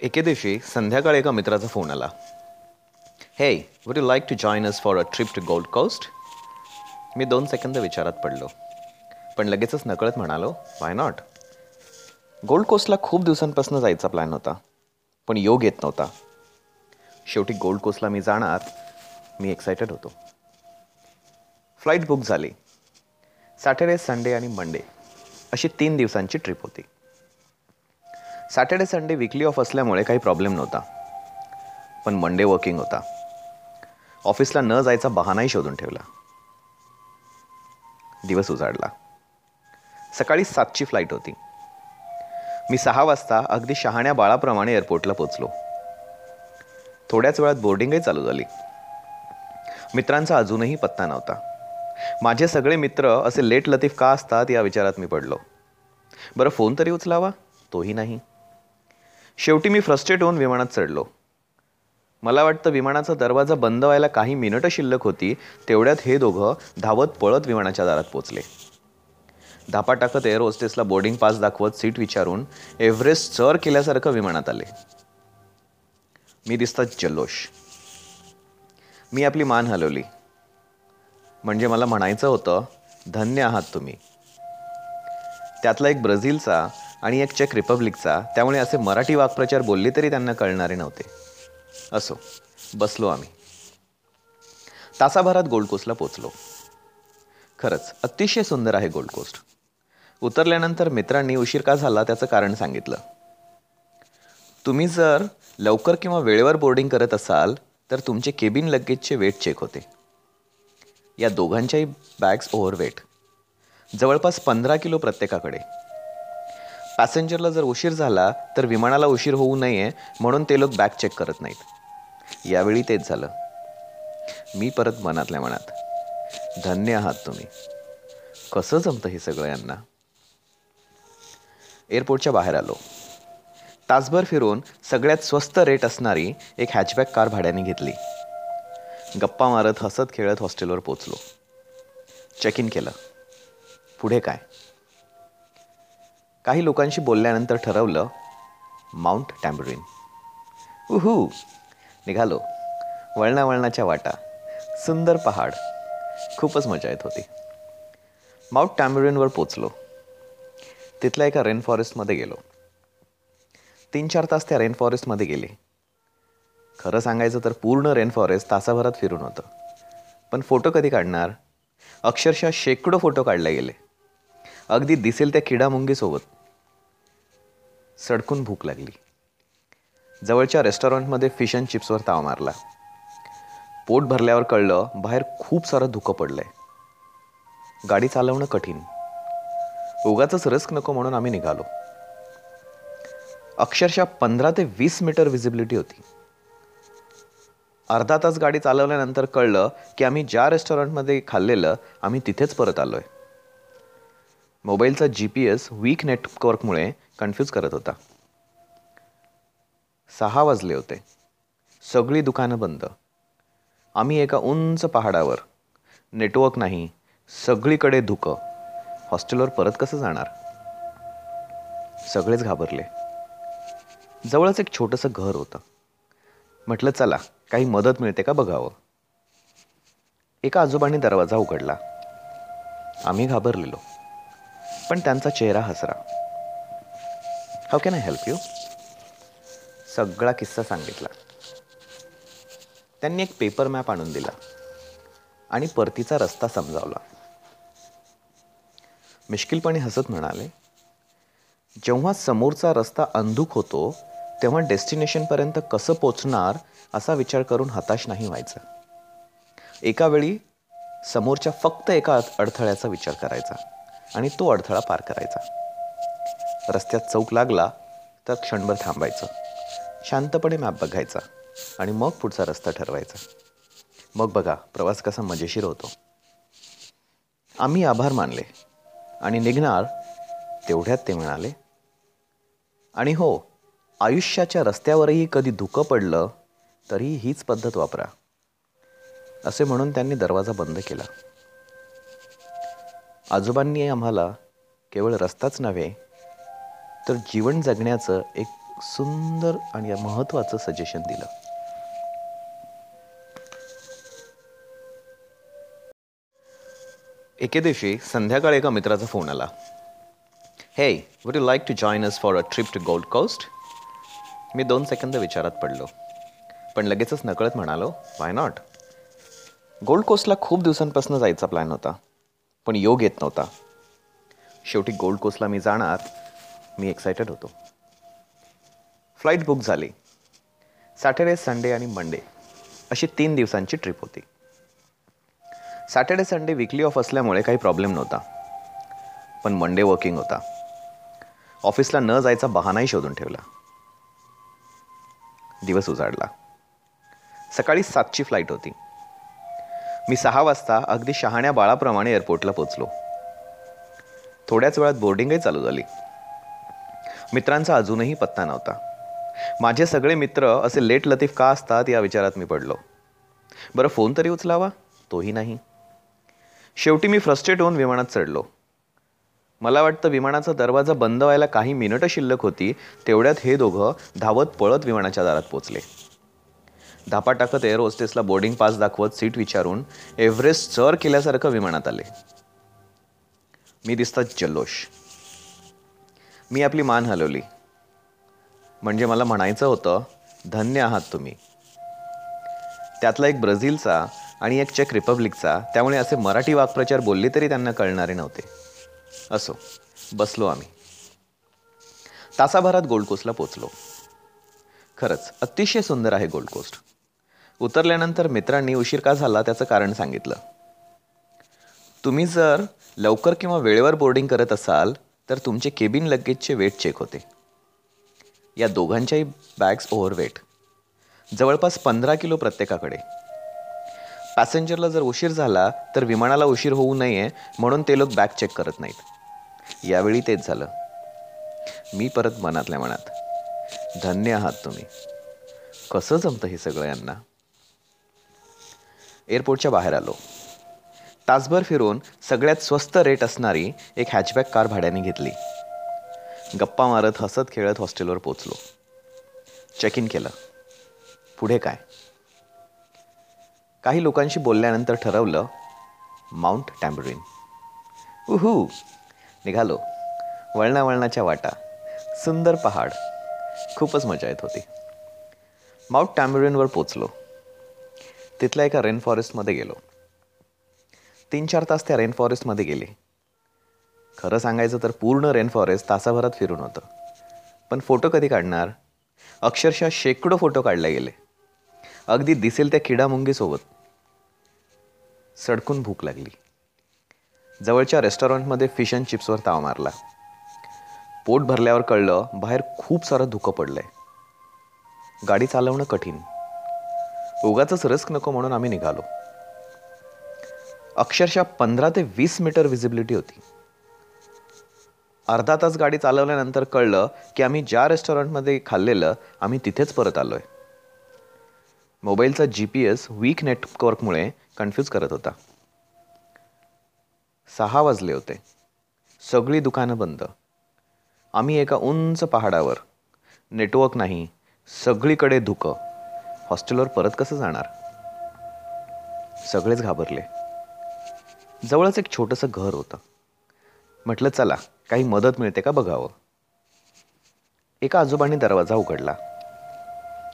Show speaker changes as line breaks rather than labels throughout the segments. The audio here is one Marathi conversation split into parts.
एके दिवशी संध्याकाळी एका मित्राचा फोन आला. Hey would you like to join us for a trip to Gold Coast मी दोन सेकंद विचारात पडलो. पण लगेचच नकळत म्हणालो वाय नॉट गोल्ड कोस्टला खूप दिवसांपासून जायचा प्लॅन होता पण योग येत नव्हता. शेवटी गोल्ड कोस्टला मी जाणार मी एक्सायटेड होतो. फ्लाईट बुक झाली. सॅटर्डे संडे आणि मंडे अशी तीन दिवसांची ट्रिप होती. सॅटर्डे संडे विकली ऑफ असल्यामुळे काही प्रॉब्लेम नव्हता. पण मंडे वर्किंग होता. ऑफिसला न जायचा बहानाही शोधून ठेवला. दिवस उजाडला. सकाळी सातची फ्लाईट होती. मी सहा वाजता अगदी शहाण्या बाळाप्रमाणे एअरपोर्टला पोचलो थोड्याच वेळात बोर्डिंगही चालू झाली. मित्रांचा अजूनही पत्ता नव्हता. माझे सगळे मित्र असे लेट लतीफ का असतात या विचारात मी पडलो. बरं फोन तरी उचलावा? तोही नाही. शेवटी मी फ्रस्ट्रेट होऊन विमानात चढलो. मला वाटतं विमानाचा दरवाजा बंद व्हायला काही मिनिटं शिल्लक होती तेवढ्यात हे दोघं धावत पळत विमानाच्या दारात पोचले. धापा टाकत एअर होस्टेसला बोर्डिंग पास दाखवत सीट विचारून एव्हरेस्ट सर केल्यासारखं विमानात आले. मी दिसतात जल्लोष. मी आपली मान हलवली. म्हणजे मला म्हणायचं होतं धन्य आहात तुम्ही. त्यातला एक ब्राझीलचा आणि एक चेक रिपब्लिकचा त्यामुळे असे मराठी वाक्प्रचार बोलले तरी त्यांना कळणारे नव्हते. असो बसलो आम्ही. तासाभरात गोल्ड कोस्टला पोचलो खरंच अतिशय सुंदर आहे गोल्ड कोस्ट उतरल्यानंतर मित्रांनी उशीर का झाला त्याचं कारण सांगितलं. तुम्ही जर लवकर किंवा वेळेवर बोर्डिंग करत असाल तर तुमचे केबिन लगेजचे वेट चेक होते. या दोघांच्याही बॅग्स ओव्हरवेट जवळपास पंधरा किलो प्रत्येकाकडे. पॅसेंजरला जर उशीर झाला तर विमानाला उशीर होऊ नये म्हणून ते लोक बॅग चेक करत नाहीत. यावेळी तेच झालं. मी परत मनातल्या मनात धन्य आहात तुम्ही. कसं जमतं हे सगळं यांना? एअरपोर्टच्या बाहेर आलो. तासभर फिरून सगळ्यात स्वस्त रेट असणारी एक हॅचबॅक कार भाड्याने घेतली. गप्पा मारत हसत खेळत हॉस्टेलवर पोचलो चेक इन केलं. पुढे काय? काही लोकांशी बोलल्यानंतर ठरवलं माउंट टॅम्बरिन. उहू. निघालो. वळणावळणाच्या वाटा. सुंदर पहाड. खूपच मजा येत होती. माउंट टॅम्बरिनवर पोचलो. तिथल्या एका रेन फॉरेस्टमध्ये गेलो. तीन चार तास त्या रेन फॉरेस्टमध्ये गेले. खरं सांगायचं तर पूर्ण रेन फॉरेस्ट तासाभरात फिरून होतं. पण फोटो कधी काढणार? अक्षरशः शेकडो फोटो काढले गेले. अगदी दिसेल त्या किडामुंगीसोबत. सडकून भूक लागली. जवळच्या रेस्टॉरंटमध्ये फिश अँड चिप्सवर ताव मारला. पोट भरल्यावर कळलं बाहेर खूप सारं धुकं पडलंय. गाडी चालवणं कठीण. उगाचंच रिस्क नको म्हणून आम्ही निघालो. अक्षरशः पंधरा ते वीस मीटर विजिबिलिटी होती. अर्धा तास गाडी चालवल्यानंतर कळलं की आम्ही ज्या रेस्टॉरंटमध्ये खाल्लेलं आम्ही तिथेच परत आलोय. मोबाईलचा जी पी एस वीक नेटवर्कमुळे कन्फ्यूज करत होता. सहा वाजले होते. सगळी दुकानं बंद. आम्ही एका उंच पहाडावर. नेटवर्क नाही. सगळीकडे धुकं. हॉस्टेलवर परत कसं जाणार? सगळेच घाबरले. जवळच एक छोटंसं घर होतं. म्हटलं चला काही मदत मिळते का बघावं? एका आजोबांनी दरवाजा उघडला. आम्ही घाबरलेलो. पण त्यांचा चेहरा हसरा. How can I help you सगळा किस्सा सांगितला. त्यांनी एक पेपर मॅप आणून दिला. आणि परतीचा रस्ता समजावला. मिश्किलपणे हसत म्हणाले जेव्हा समोरचा रस्ता अंधुक होतो तेव्हा डेस्टिनेशनपर्यंत कसं पोचणार असा विचार करून हताश नाही व्हायचा. एका वेळी समोरच्या फक्त एका अडथळ्याचा विचार करायचा. आणि तो अडथळा पार करायचा. रस्त्यात चौक लागला तर क्षणभर थांबायचं. शांतपणे मॅप बघायचा आणि मग पुढचा रस्ता ठरवायचा. मग बघा प्रवास कसा मजेशीर होतो. आम्ही आभार मानले आणि निघणार तेवढ्यात ते म्हणाले आणि हो आयुष्याच्या रस्त्यावरही कधी धुकं पडलं तरी हीच पद्धत वापरा. असे म्हणून त्यांनी दरवाजा बंद केला. आजोबांनी आम्हाला केवळ रस्ताच नव्हे तर जीवन जगण्याचं एक सुंदर आणि महत्वाचं सजेशन दिलं. एके दिवशी संध्याकाळी एका मित्राचा फोन आला. Hey would you like to join us for a trip to Gold Coast मी दोन सेकंद विचारात पडलो. पण लगेचच नकळत म्हणालो वाय नॉट गोल्ड कोस्टला खूप दिवसांपासून जायचा प्लॅन होता. पण योग येत नव्हता. शेवटी गोल्ड कोस्टला मी जाणार मी एक्सायटेड होतो. फ्लाईट बुक झाली. सॅटर्डे संडे आणि मंडे अशी तीन दिवसांची ट्रिप होती. सॅटर्डे संडे विकली ऑफ असल्यामुळे काही प्रॉब्लेम नव्हता. पण मंडे वर्किंग होता. ऑफिसला न जायचा बहानाही शोधून ठेवला. दिवस उजाडला. सकाळी सातची फ्लाईट होती. मी सहा वाजता अगदी शहाण्या बाळाप्रमाणे एअरपोर्टला पोचलो थोड्याच वेळात बोर्डिंगही चालू झाली. मित्रांचा अजूनही पत्ता नव्हता. माझे सगळे मित्र असे लेट लतीफ का असतात या विचारात मी पडलो. बरं फोन तरी उचलावा? तोही नाही. शेवटी मी फ्रस्ट्रेट होऊन विमानात चढलो. मला वाटतं विमानाचा दरवाजा बंद व्हायला काही मिनिटं शिल्लक होती तेवढ्यात हे दोघं धावत पळत विमानाच्या दारात पोचले धापा टाकत एअर होस्टेसला बोर्डिंग पास दाखवत सीट विचारून एव्हरेस्ट सर केल्यासारखं विमानात आले. मी दिसतात जल्लोष. मी आपली मान हलवली. म्हणजे मला म्हणायचं होतं धन्य आहात तुम्ही. त्यातला एक ब्राझीलचा आणि एक चेक रिपब्लिकचा त्यामुळे असे मराठी वाक्प्रचार बोलले तरी त्यांना कळणारे नव्हते. असो बसलो आम्ही. तासाभरात गोल्ड कोस्टला पोचलो खरंच अतिशय सुंदर आहे गोल्ड कोस्ट. उतरल्यानंतर मित्रांनी उशीर का झाला त्याचं कारण सांगितलं. तुम्ही जर लवकर किंवा वेळेवर बोर्डिंग करत असाल तर तुमचे केबिन लगेजचे वेट चेक होते. या दोघांच्याही बॅग्स ओव्हरवेट जवळपास पंधरा किलो प्रत्येकाकडे. पॅसेंजरला जर उशीर झाला तर विमानाला उशीर होऊ नये म्हणून ते लोक बॅग चेक करत नाहीत. यावेळी तेच झालं. मी परत मनातल्या मनात धन्य आहात तुम्ही. कसं जमतं हे सगळं यांना? एअरपोर्टच्या बाहेर आलो. तासभर फिरून सगळ्यात स्वस्त रेट असणारी एक हॅचबॅक कार भाड्याने घेतली. गप्पा मारत हसत खेळत हॉस्टेलवर पोचलो चेक इन केलं. पुढे काय? काही लोकांशी बोलल्यानंतर ठरवलं माउंट टॅम्बरिन उहू! निघालो. वळणावळणाच्या वाटा. सुंदर पहाड. खूपच मजा येत होती. माउंट टॅम्बरिनवर पोचलो. तिथल्या एका रेन फॉरेस्टमध्ये गेलो. तीन चार तास त्या रेन फॉरेस्टमध्ये गेले. खरं सांगायचं तर पूर्ण रेन फॉरेस्ट तासाभरात फिरून होतं. पण फोटो कधी काढणार? अक्षरशः शेकडो फोटो काढले गेले. अगदी दिसेल त्या किडामुंगीसोबत. सडकून भूक लागली. जवळच्या रेस्टॉरंटमध्ये फिश अँड चिप्सवर ताव मारला. पोट भरल्यावर कळलं बाहेर खूप सारं धुकं पडलंय. गाडी चालवणं कठीण. उगाच रिस्क नको म्हणून आम्ही निघालो. अक्षरशः पंधरा ते वीस मीटर विजिबिलिटी होती. अर्धा तास गाडी चालवल्यानंतर कळलं की आम्ही ज्या रेस्टॉरंटमध्ये खाल्लेलं आम्ही तिथेच परत आलोय. मोबाईलचा जी पी एस वीक नेटवर्कमुळे कन्फ्यूज करत होता. सहा वाजले होते. सगळी दुकानं बंद. आम्ही एका उंच पहाडावर. नेटवर्क नाही. सगळीकडे धुकं. हॉस्टेलवर परत कसं जाणार? सगळेच घाबरले. जवळच एक छोटंसं घर होतं. म्हटलं चला काही मदत मिळते का बघावं? एका आजोबांनी दरवाजा उघडला.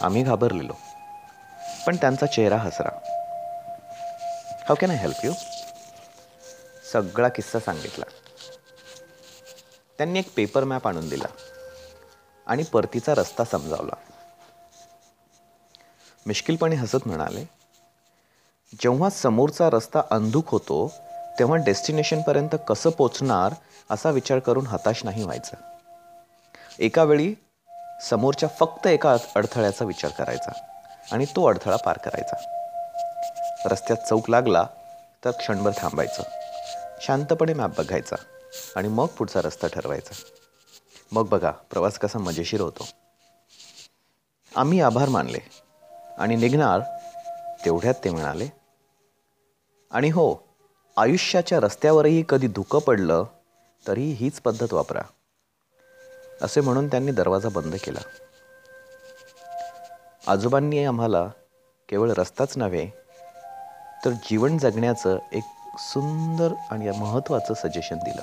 आम्ही घाबरलेलो पण त्यांचा चेहरा हसरा. How can I help you सगळा किस्सा सांगितला. त्यांनी एक पेपर मॅप आणून दिला आणि परतीचा रस्ता समजावला. मिश्किलपणे हसत म्हणाले जेव्हा समोरचा रस्ता अंधुक होतो तेव्हा डेस्टिनेशनपर्यंत कसं पोचणार असा विचार करून हताश नाही व्हायचा. एका वेळी समोरच्या फक्त एका अडथळ्याचा विचार करायचा आणि तो अडथळा पार करायचा. रस्त्यात चौक लागला तर क्षणभर थांबायचं शांतपणे मॅप बघायचा आणि मग पुढचा रस्ता ठरवायचा. मग बघा प्रवास कसा मजेशीर होतो. आम्ही आभार मानले. आणि निघणार तेवढ्यात ते म्हणाले आणि हो आयुष्याच्या रस्त्यावरही कधी धुकं पडलं तरी हीच पद्धत वापरा. असे म्हणून त्यांनी दरवाजा बंद केला. आजोबांनी आम्हाला केवळ रस्ताच नव्हे तर जीवन जगण्याचं एक सुंदर आणि महत्त्वाचं सजेशन दिलं.